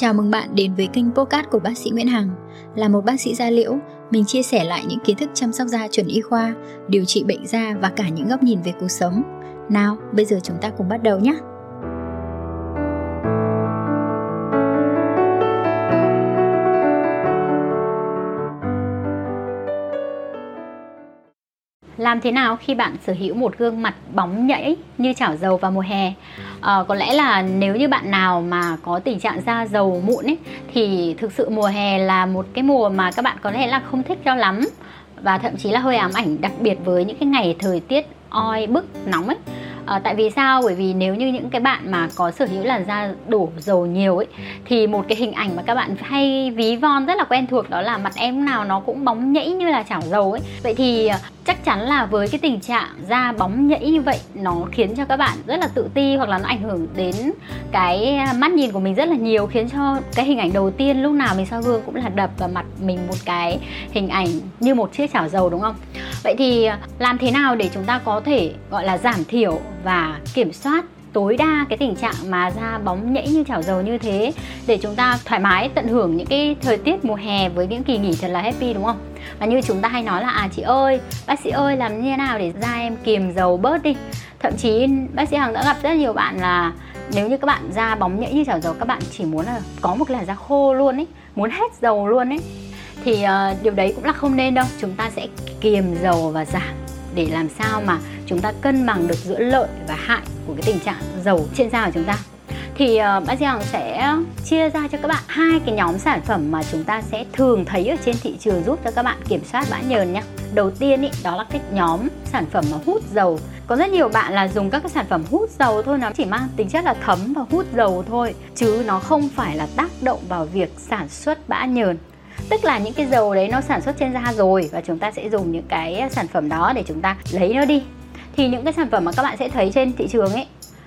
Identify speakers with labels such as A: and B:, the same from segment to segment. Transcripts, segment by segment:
A: Chào mừng bạn đến với kênh podcast của bác sĩ Nguyễn Hằng. Là một bác sĩ da liễu, mình chia sẻ lại những kiến thức chăm sóc da chuẩn y khoa, điều trị bệnh da và cả những góc nhìn về cuộc sống. Nào, bây giờ chúng ta cùng bắt đầu nhé.
B: Làm thế nào khi bạn sở hữu một gương mặt bóng nhảy như chảo dầu vào mùa hè? À, có lẽ là nếu như bạn nào mà có tình trạng da dầu mụn ấy thì thực sự mùa hè là một cái mùa mà các bạn có lẽ là không thích cho lắm. Và thậm chí là hơi ám ảnh đặc biệt với những cái ngày thời tiết oi bức nóng ấy. À, tại vì sao? Bởi vì nếu như những cái bạn mà có sở hữu làn da đổ dầu nhiều ấy thì một cái hình ảnh mà các bạn hay ví von rất là quen thuộc đó là mặt em nào nó cũng bóng nhẫy như là chảo dầu ấy. Vậy thì ờ, chắc chắn là với cái tình trạng da bóng nhẫy như vậy, nó khiến cho các bạn rất là tự ti hoặc là nó ảnh hưởng đến cái à, mắt nhìn của mình rất là nhiều, khiến cho cái hình ảnh đầu tiên lúc nào mình soi gương cũng là đập vào mặt mình một cái hình ảnh như một chiếc chảo dầu, đúng không? Vậy thì à, làm thế nào để chúng ta có thể, gọi là, giảm thiểu và kiểm soát tối đa cái tình trạng mà da bóng nhẫy như chảo dầu như thế để chúng ta thoải mái tận hưởng những cái thời tiết mùa hè với những kỳ nghỉ thật là happy đúng không? Và như chúng ta hay nói là à chị ơi, bác sĩ ơi làm như thế nào để da em kiềm dầu bớt đi. Thậm chí bác sĩ Hằng đã gặp rất nhiều bạn là nếu như các bạn da bóng nhẫy như chảo dầu các bạn chỉ muốn là có một làn da khô luôn ấy, muốn hết dầu luôn ấy thì uh, điều đấy cũng là không nên đâu. Chúng ta sẽ kiềm dầu và giảm để làm sao mà chúng ta cân bằng được giữa lợi và hại của cái tình trạng dầu trên da của chúng ta thì uh, bác sĩ Hoàng sẽ chia ra cho các bạn hai cái nhóm sản phẩm mà chúng ta sẽ thường thấy ở trên thị trường giúp cho các bạn kiểm soát bã nhờn nhé. Đầu tiên ý, đó là cái nhóm sản phẩm mà hút dầu. Có rất nhiều bạn là dùng các cái sản phẩm hút dầu thôi nó chỉ mang tính chất là thấm và hút dầu thôi chứ nó không phải là tác động vào việc sản xuất bã nhờn tức là những cái dầu đấy nó sản xuất trên da rồi và chúng ta sẽ dùng những cái ờ, sản phẩm đó để chúng ta lấy nó đi thì những cái sản phẩm mà các bạn sẽ thấy trên thị trường ấy,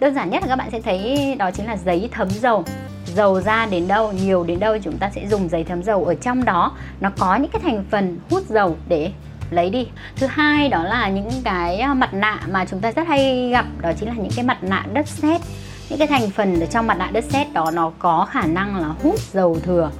B: đơn giản nhất là các bạn sẽ thấy đó chính là giấy thấm dầu. Dầu ra đến đâu, nhiều đến đâu chúng ta sẽ dùng giấy thấm dầu ở trong đó. Nó có những cái thành phần hút dầu để lấy đi. Thứ hai đó là những cái à, mặt nạ mà chúng ta rất hay gặp, đó chính là những cái mặt nạ đất sét. Những cái thành phần ở trong mặt nạ đất sét đó nó có khả năng là hút dầu thừa.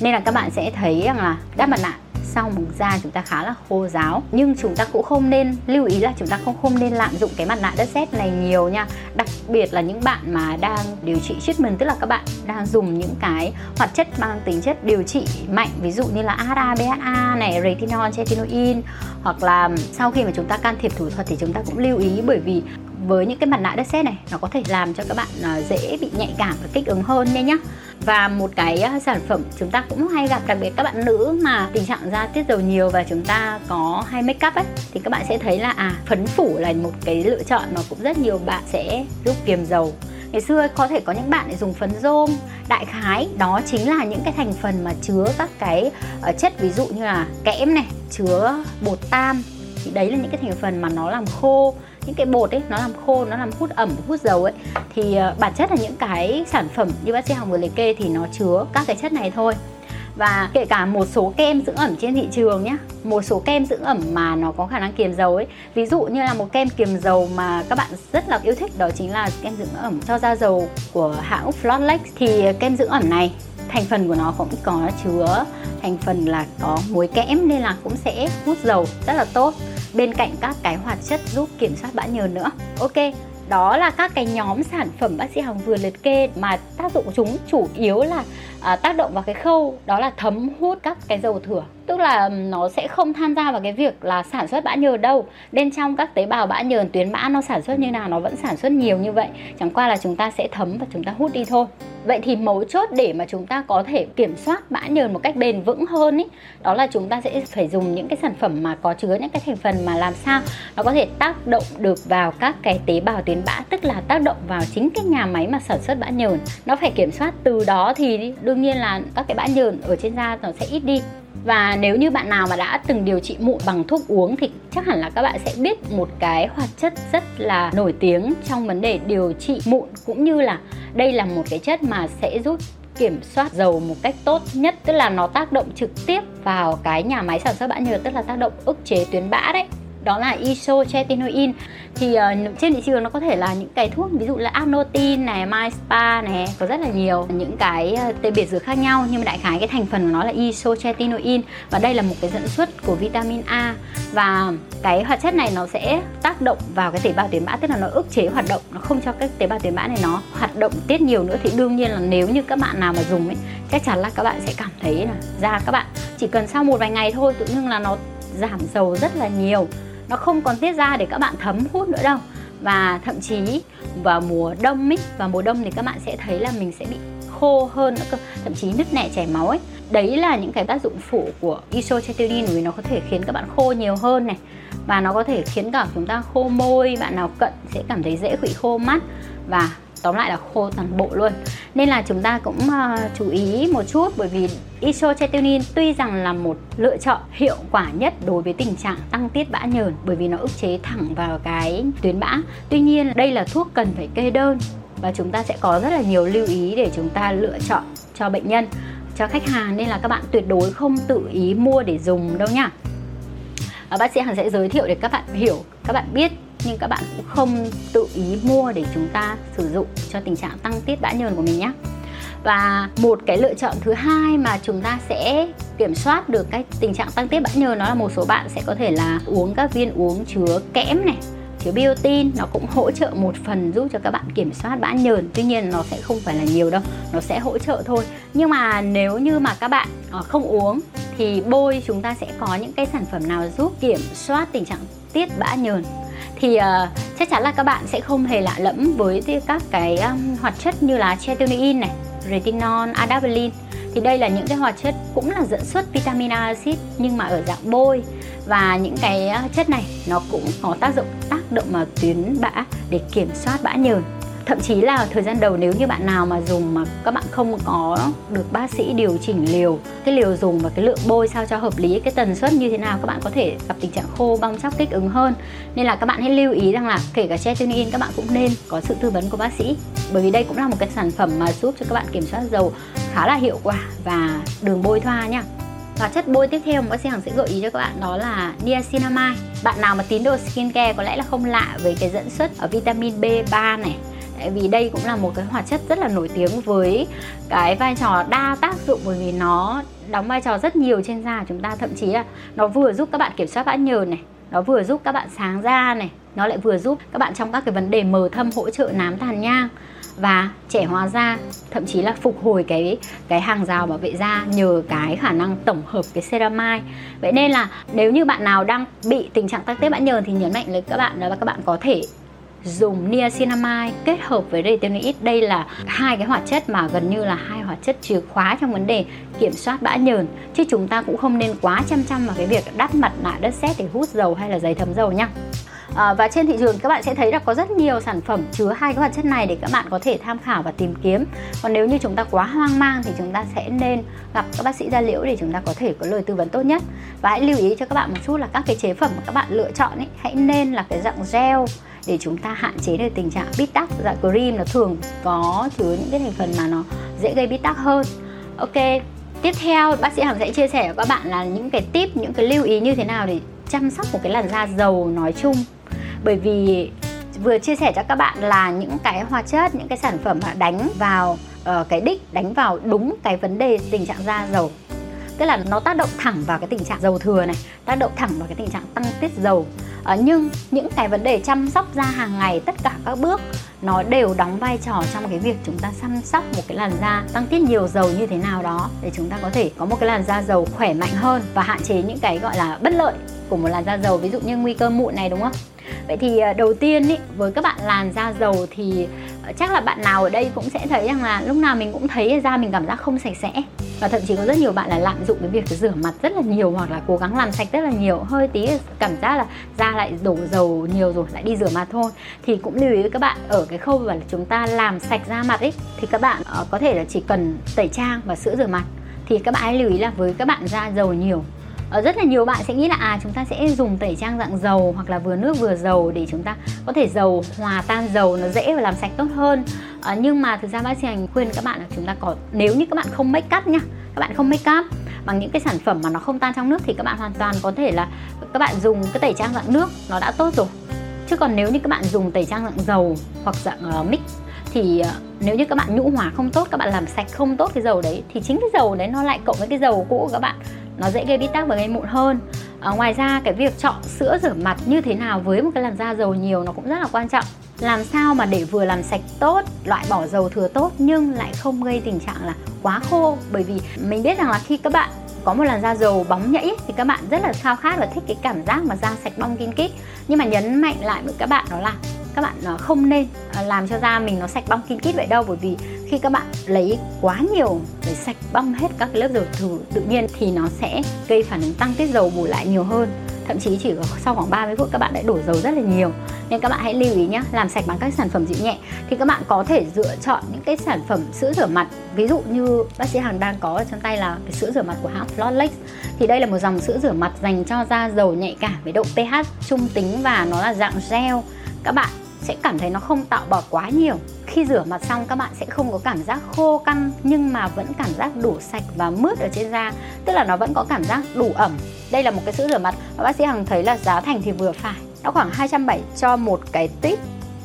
B: Nên là các bạn sẽ thấy rằng là đắp mặt nạ sau một da chúng ta khá là khô ráo. Nhưng chúng ta cũng không nên lưu ý là chúng ta không không nên lạm dụng cái mặt nạ đất sét này nhiều nha. Đặc biệt là những bạn mà đang điều trị treatment tức là các bạn đang dùng những cái hoạt chất mang tính chất điều trị mạnh ví dụ như là AHA, BHA này, retinol, retinoin hoặc là sau khi mà chúng ta can thiệp thủ thuật thì chúng ta cũng lưu ý bởi vì với những cái mặt nạ đất sét này nó có thể làm cho các bạn à, dễ bị nhạy cảm và kích ứng hơn nha nhá và một cái ờ, sản phẩm chúng ta cũng hay gặp đặc biệt các bạn nữ mà tình trạng da tiết dầu nhiều và chúng ta có hay make up ấy thì các bạn sẽ thấy là à phấn phủ là một cái lựa chọn mà cũng rất nhiều bạn sẽ giúp kiềm dầu. Ngày xưa có thể có những bạn để dùng phấn rôm. Đại khái đó chính là những cái thành phần mà chứa các cái uh, chất ví dụ như là kẽm này chứa bột tam. Thì đấy là những cái thành phần mà nó làm khô những cái bột ấy nó làm khô nó làm hút ẩm hút dầu ấy thì uh, bản chất là những cái sản phẩm như bác sĩ hồng vừa liệt kê thì nó chứa các cái chất này thôi. Và kể cả một số kem dưỡng ẩm trên thị trường nhé một số kem dưỡng ẩm mà nó có khả năng kiềm dầu ấy ví dụ như là một kem kiềm dầu mà các bạn rất là yêu thích đó chính là kem dưỡng ẩm cho da dầu của hãng Flawless thì kem dưỡng ẩm này thành phần của nó cũng có chứa thành phần là có muối kẽm nên là cũng sẽ hút dầu rất là tốt bên cạnh các cái hoạt chất giúp kiểm soát bã nhờn nữa. Ok, đó là các cái nhóm sản phẩm bác sĩ Hằng vừa liệt kê mà tác dụng của chúng chủ yếu là à, tác động vào cái khâu đó là thấm hút các cái dầu thừa. Tức là nó sẽ không tham gia vào cái việc là sản xuất bã nhờn đâu. Bên trong các tế bào bã nhờn tuyến bã nó sản xuất như nào nó vẫn sản xuất nhiều như vậy. Chẳng qua là chúng ta sẽ thấm và chúng ta hút đi thôi. Vậy thì mấu chốt để mà chúng ta có thể kiểm soát bã nhờn một cách bền vững hơn ý đó là chúng ta sẽ phải dùng những cái sản phẩm mà có chứa những cái thành phần mà làm sao nó có thể tác động được vào các cái tế bào tuyến bã tức là tác động vào chính cái nhà máy mà sản xuất bã nhờn. Nó phải kiểm soát từ đó thì đương nhiên là các cái bã nhờn ở trên da nó sẽ ít đi. Và nếu như bạn nào mà đã từng điều trị mụn bằng thuốc uống thì chắc hẳn là các bạn sẽ biết một cái hoạt chất rất là nổi tiếng trong vấn đề điều trị mụn, cũng như là đây là một cái chất mà sẽ giúp kiểm soát dầu một cách tốt nhất. Tức là nó tác động trực tiếp vào cái nhà máy sản xuất bã nhờn, tức là tác động ức chế tuyến bã đấy đó là isotretinoin. Thì uh, trên thị trường nó có thể là những cái thuốc ví dụ là Agnotin này, MySpa này có rất là nhiều những cái uh, tên biệt dược khác nhau nhưng mà đại khái cái thành phần của nó là isotretinoin. Và đây là một cái dẫn xuất của vitamin A. Và cái hoạt chất này nó sẽ tác động vào cái tế bào tuyến bã tức là nó ức chế hoạt động nó không cho các tế bào tuyến bã này nó hoạt động tiết nhiều nữa. Thì đương nhiên là nếu như các bạn nào mà dùng ấy chắc chắn là các bạn sẽ cảm thấy là da các bạn chỉ cần sau một vài ngày thôi tự nhiên là nó giảm dầu rất là nhiều nó không còn tiết ra để các bạn thấm hút nữa đâu. Và thậm chí, vào mùa đông ấy vào mùa đông thì các bạn sẽ thấy là mình sẽ bị khô hơn nữa cơ. Thậm chí nứt nẻ chảy máu ấy. Đấy là những cái tác dụng phụ của isotretinoin vì nó có thể khiến các bạn khô nhiều hơn này. Và nó có thể khiến cả chúng ta khô môi, bạn nào cận sẽ cảm thấy dễ bị khô mắt. Và tóm lại là khô toàn bộ luôn. Nên là chúng ta cũng uh, chú ý một chút bởi vì isotretinoin tuy rằng là một lựa chọn hiệu quả nhất đối với tình trạng tăng tiết bã nhờn bởi vì nó ức chế thẳng vào cái tuyến bã. Tuy nhiên đây là thuốc cần phải kê đơn và chúng ta sẽ có rất là nhiều lưu ý để chúng ta lựa chọn cho bệnh nhân cho khách hàng. Nên là các bạn tuyệt đối không tự ý mua để dùng đâu nha. Ờ, bác sĩ hằng sẽ giới thiệu để các bạn hiểu các bạn biết nhưng các bạn cũng không tự ý mua để chúng ta sử dụng cho tình trạng tăng tiết bã nhờn của mình nhé. Và một cái lựa chọn thứ hai mà chúng ta sẽ kiểm soát được cái tình trạng tăng tiết bã nhờn đó là một số bạn sẽ có thể là uống các viên uống chứa kẽm này, chứa biotin. Nó cũng hỗ trợ một phần giúp cho các bạn kiểm soát bã nhờn, tuy nhiên nó sẽ không phải là nhiều đâu, nó sẽ hỗ trợ thôi. Nhưng mà nếu như mà các bạn à, không uống thì bôi chúng ta sẽ có những cái sản phẩm nào giúp kiểm soát tình trạng tiết bã nhờn? Thì uh, chắc chắn là các bạn sẽ không hề lạ lẫm với các cái um, hoạt chất như là chetonin này, retinol, adapalene thì đây là những cái hoạt chất cũng là dẫn xuất vitamin A acid nhưng mà ở dạng bôi. Và những cái ờ, chất này nó cũng có tác dụng tác động vào tuyến bã để kiểm soát bã nhờn thậm chí là thời gian đầu nếu như bạn nào mà dùng mà các bạn không có được bác sĩ điều chỉnh liều cái liều dùng và cái lượng bôi sao cho hợp lý cái tần suất như thế nào các bạn có thể gặp tình trạng khô bong chóc kích ứng hơn. Nên là các bạn hãy lưu ý rằng là kể cả tretinoin các bạn cũng nên có sự tư vấn của bác sĩ. Bởi vì đây cũng là một cái sản phẩm mà giúp cho các bạn kiểm soát dầu khá là hiệu quả và đường bôi thoa nha. Và chất bôi tiếp theo mà bác sĩ Hằng sẽ gợi ý cho các bạn đó là niacinamide. Bạn nào mà tín đồ skincare có lẽ là không lạ với cái dẫn xuất ở vitamin B3 này, tại vì đây cũng là một cái hoạt chất rất là nổi tiếng với cái vai trò đa tác dụng bởi vì nó đóng vai trò rất nhiều trên da chúng ta. Thậm chí là nó vừa giúp các bạn kiểm soát bã nhờn này, nó vừa giúp các bạn sáng da này, nó lại vừa giúp các bạn trong các cái vấn đề mờ thâm hỗ trợ nám tàn nhang và trẻ hóa da, thậm chí là phục hồi cái cái hàng rào bảo vệ da nhờ cái khả năng tổng hợp cái ceramide. Vậy nên là nếu như bạn nào đang bị tình trạng tắc tết bã nhờn thì nhấn mạnh với các bạn là các bạn có thể dùng niacinamide kết hợp với retinoid đây là hai cái hoạt chất mà gần như là hai hoạt chất chìa khóa trong vấn đề kiểm soát bã nhờn. Chứ chúng ta cũng không nên quá chăm chăm vào cái việc đắp mặt nạ đất sét để hút dầu hay là giấy thấm dầu nhá À, và trên thị trường các bạn sẽ thấy là có rất nhiều sản phẩm chứa hai cái hoạt chất này để các bạn có thể tham khảo và tìm kiếm. Còn nếu như chúng ta quá hoang mang thì chúng ta sẽ nên gặp các bác sĩ da liễu để chúng ta có thể có lời tư vấn tốt nhất. Và hãy lưu ý cho các bạn một chút là các cái chế phẩm mà các bạn lựa chọn ấy hãy nên là cái dạng gel để chúng ta hạn chế được tình trạng bít tắc. Dạng cream nó thường có chứa những cái thành phần mà nó dễ gây bít tắc hơn. Ok tiếp theo bác sĩ hằng sẽ chia sẻ với các bạn là những cái tip những cái lưu ý như thế nào để chăm sóc một cái làn da dầu nói chung. Bởi vì vừa chia sẻ cho các bạn là những cái hóa chất những cái sản phẩm mà đánh vào uh, cái đích đánh vào đúng cái vấn đề tình trạng da dầu tức là nó tác động thẳng vào cái tình trạng dầu thừa này tác động thẳng vào cái tình trạng tăng tiết dầu à, nhưng những cái vấn đề chăm sóc da hàng ngày tất cả các bước nó đều đóng vai trò trong cái việc chúng ta chăm sóc một cái làn da tăng tiết nhiều dầu như thế nào đó để chúng ta có thể có một cái làn da dầu khỏe mạnh hơn và hạn chế những cái gọi là bất lợi của một làn da dầu ví dụ như nguy cơ mụn này đúng không? Vậy thì ờ, đầu tiên ý, với các bạn làn da dầu thì ờ, chắc là bạn nào ở đây cũng sẽ thấy rằng là lúc nào mình cũng thấy da mình cảm giác không sạch sẽ và thậm chí có rất nhiều bạn là lạm dụng cái việc rửa mặt rất là nhiều hoặc là cố gắng làm sạch rất là nhiều, hơi tí cảm giác là da lại đổ dầu nhiều rồi, lại đi rửa mặt thôi. Thì cũng lưu ý với các bạn, ở cái khâu mà chúng ta làm sạch da mặt ấy, thì các bạn ờ, có thể là chỉ cần tẩy trang và sữa rửa mặt. Thì các bạn hãy lưu ý là với các bạn da dầu nhiều ở rất là nhiều bạn sẽ nghĩ là à chúng ta sẽ dùng tẩy trang dạng dầu hoặc là vừa nước vừa dầu để chúng ta có thể dầu, hòa tan dầu nó dễ và làm sạch tốt hơn à, nhưng mà thực ra bác sĩ hành khuyên các bạn là chúng ta có nếu như các bạn không make up nha các bạn không make up bằng những cái sản phẩm mà nó không tan trong nước thì các bạn hoàn toàn có thể là các bạn dùng cái tẩy trang dạng nước nó đã tốt rồi. Chứ còn nếu như các bạn dùng tẩy trang dạng dầu hoặc dạng uh, mix thì uh, nếu như các bạn nhũ hóa không tốt các bạn làm sạch không tốt cái dầu đấy thì chính cái dầu đấy nó lại cộng với cái dầu cũ của các bạn nó dễ gây bít tắc và gây mụn hơn. À, ngoài ra cái việc chọn sữa rửa mặt như thế nào với một cái làn da dầu nhiều nó cũng rất là quan trọng làm sao mà để vừa làm sạch tốt, loại bỏ dầu thừa tốt nhưng lại không gây tình trạng là quá khô? Bởi vì mình biết rằng là khi các bạn có một làn da dầu bóng nhẫy thì các bạn rất là khao khát và thích cái cảm giác mà da sạch bong kinh kít. Nhưng mà nhấn mạnh lại với các bạn đó là các bạn à, không nên à, làm cho da mình nó sạch bong kinh kít vậy đâu. Bởi vì khi các bạn lấy quá nhiều để sạch bong hết các cái lớp dầu thừa tự nhiên thì nó sẽ gây phản ứng tăng tiết dầu bù lại nhiều hơn thậm chí chỉ sau khoảng 30 phút các bạn đã đổ dầu rất là nhiều. Nên các bạn hãy lưu ý nhé làm sạch bằng các sản phẩm dịu nhẹ. Thì các bạn có thể lựa chọn những cái sản phẩm sữa rửa mặt. Ví dụ như bác sĩ Hằng đang có ở trong tay là cái sữa rửa mặt của hãng Flawless thì đây là một dòng sữa rửa mặt dành cho da dầu nhạy cảm với độ pH trung tính và nó là dạng gel. Các bạn sẽ cảm thấy nó không tạo bọt quá nhiều. Khi rửa mặt xong, các bạn sẽ không có cảm giác khô căng, nhưng mà vẫn cảm giác đủ sạch và mướt ở trên da. Tức là nó vẫn có cảm giác đủ ẩm. Đây là một cái sữa rửa mặt mà bác sĩ Hằng thấy là giá thành thì vừa phải. Nó khoảng 270 cho một cái tip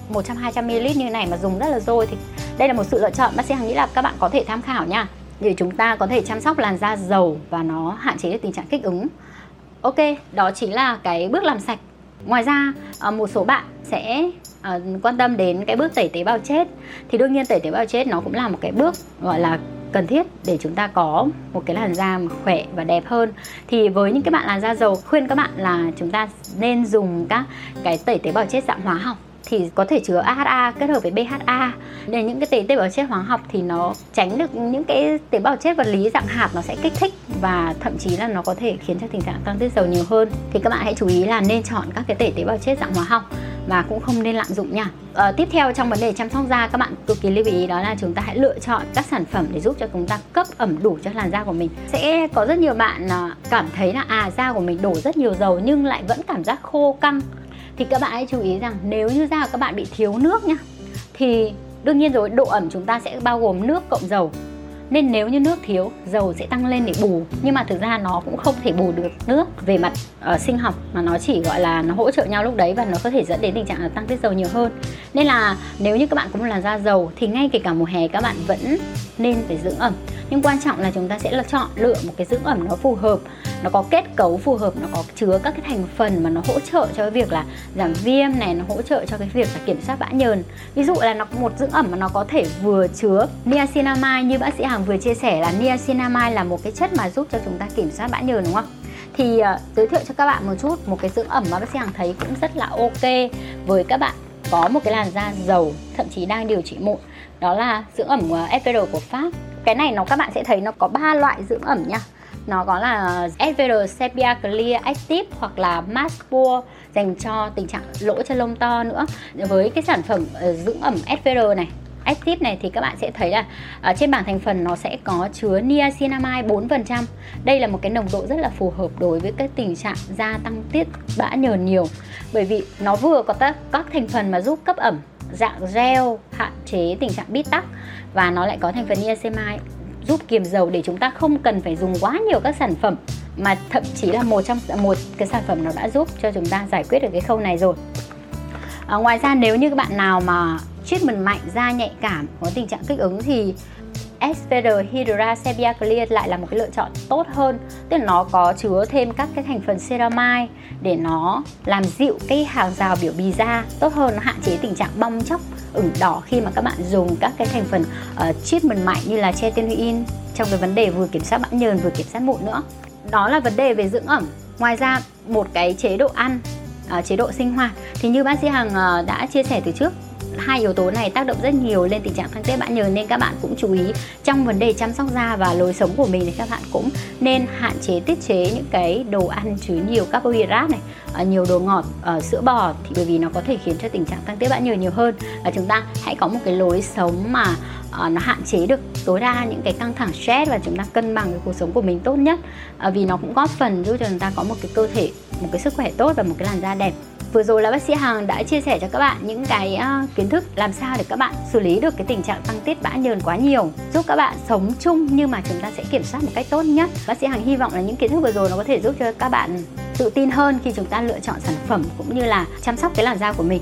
B: 100 200 ml như này mà dùng rất là rồi thì đây là một sự lựa chọn. Bác sĩ Hằng nghĩ là các bạn có thể tham khảo nha. Để chúng ta có thể chăm sóc làn da dầu và nó hạn chế được tình trạng kích ứng. Ok, đó chính là cái bước làm sạch. Ngoài ra à, một số bạn sẽ uh, quan tâm đến cái bước tẩy tế bào chết. Thì đương nhiên tẩy tế bào chết nó cũng là một cái bước gọi là cần thiết để chúng ta có một cái làn da khỏe và đẹp hơn. Thì với những cái bạn làn da dầu khuyên các bạn là chúng ta nên dùng các cái tẩy tế bào chết dạng hóa học. Thì có thể chứa AHA kết hợp với BHA để những cái tế tế bào chết hóa học thì nó tránh được những cái tế bào chết vật lý dạng hạt nó sẽ kích thích và thậm chí là nó có thể khiến cho tình trạng tăng tiết dầu nhiều hơn. Thì các bạn hãy chú ý là nên chọn các cái tẩy tế bào chết dạng hóa học và cũng không nên lạm dụng nha. À, tiếp theo trong vấn đề chăm sóc da các bạn cực kỳ lưu ý đó là chúng ta hãy lựa chọn các sản phẩm để giúp cho chúng ta cấp ẩm đủ cho làn da của mình. Sẽ có rất nhiều bạn ờ, cảm thấy là à da của mình đổ rất nhiều dầu nhưng lại vẫn cảm giác khô căng. Thì các bạn hãy chú ý rằng nếu như da của các bạn bị thiếu nước nhá thì đương nhiên rồi độ ẩm chúng ta sẽ bao gồm nước cộng dầu nên nếu như nước thiếu dầu sẽ tăng lên để bù. Nhưng mà thực ra nó cũng không thể bù được nước về mặt uh, sinh học mà nó chỉ gọi là nó hỗ trợ nhau lúc đấy và nó có thể dẫn đến tình trạng là tăng tiết dầu nhiều hơn. Nên là nếu như các bạn cũng là làn da dầu thì ngay kể cả mùa hè các bạn vẫn nên phải dưỡng ẩm nhưng quan trọng là chúng ta sẽ là chọn lựa một cái dưỡng ẩm nó phù hợp nó có kết cấu phù hợp nó có chứa các cái thành phần mà nó hỗ trợ cho cái việc là giảm viêm này nó hỗ trợ cho cái việc là kiểm soát bã nhờn. Ví dụ là nó một dưỡng ẩm mà nó có thể vừa chứa niacinamide như bác sĩ Hằng vừa chia sẻ là niacinamide là một cái chất mà giúp cho chúng ta kiểm soát bã nhờn đúng không? Thì uh, giới thiệu cho các bạn một chút một cái dưỡng ẩm mà bác sĩ Hằng thấy cũng rất là ok với các bạn. Có một cái làn da dầu thậm chí đang điều trị mụn. Đó là dưỡng ẩm ờ, uh, FPR của Pháp cái này nó các bạn sẽ thấy nó có ba loại dưỡng ẩm nha nó có là SVR Sepia Clear Active hoặc là Mask Pure dành cho tình trạng lỗ chân lông to nữa với cái sản phẩm ờ, dưỡng ẩm SVR này Active này thì các bạn sẽ thấy là ở trên bảng thành phần nó sẽ có chứa niacinamide 4%. Đây là một cái nồng độ rất là phù hợp đối với cái tình trạng da tăng tiết bã nhờn nhiều. Bởi vì nó vừa có các, các thành phần mà giúp cấp ẩm dạng gel hạn chế tình trạng bít tắc và nó lại có thành phần niacinamide giúp kiềm dầu để chúng ta không cần phải dùng quá nhiều các sản phẩm mà thậm chí là một trong một cái sản phẩm nó đã giúp cho chúng ta giải quyết được cái khâu này rồi. À, ngoài ra nếu như các bạn nào mà treatment mạnh da nhạy cảm có tình trạng kích ứng thì Svr Hydra Sebia Clear lại là một cái lựa chọn tốt hơn. Tức là nó có chứa thêm các cái thành phần ceramide để nó làm dịu cái hàng rào biểu bì da tốt hơn nó hạn chế tình trạng bong chóc ửng đỏ khi mà các bạn dùng các cái thành phần uh, treatment mạnh như là chetenuin trong cái vấn đề vừa kiểm soát bã nhờn vừa kiểm soát mụn nữa. Đó là vấn đề về dưỡng ẩm. Ngoài ra một cái chế độ ăn uh, chế độ sinh hoạt. Thì như bác sĩ hằng uh, đã chia sẻ từ trước hai yếu tố này tác động rất nhiều lên tình trạng tăng tiết bã nhờn nên các bạn cũng chú ý trong vấn đề chăm sóc da và lối sống của mình thì các bạn cũng nên hạn chế, tiết chế những cái đồ ăn chứa nhiều carbohydrate này ờ, nhiều đồ ngọt ờ, sữa bò, thì bởi vì nó có thể khiến cho tình trạng tăng tiết bã nhờn nhiều hơn. Và chúng ta hãy có một cái lối sống mà ờ, nó hạn chế được tối đa những cái căng thẳng stress và chúng ta cân bằng cái cuộc sống của mình tốt nhất. Vì nó cũng góp phần giúp cho chúng ta có một cái cơ thể, một cái sức khỏe tốt và một cái làn da đẹp vừa rồi là bác sĩ Hằng đã chia sẻ cho các bạn những cái uh, kiến thức làm sao để các bạn xử lý được cái tình trạng tăng tiết bã nhờn quá nhiều giúp các bạn sống chung nhưng mà chúng ta sẽ kiểm soát một cách tốt nhất. Bác sĩ Hằng hy vọng là những kiến thức vừa rồi nó có thể giúp cho các bạn tự tin hơn khi chúng ta lựa chọn sản phẩm cũng như là chăm sóc cái làn da của mình.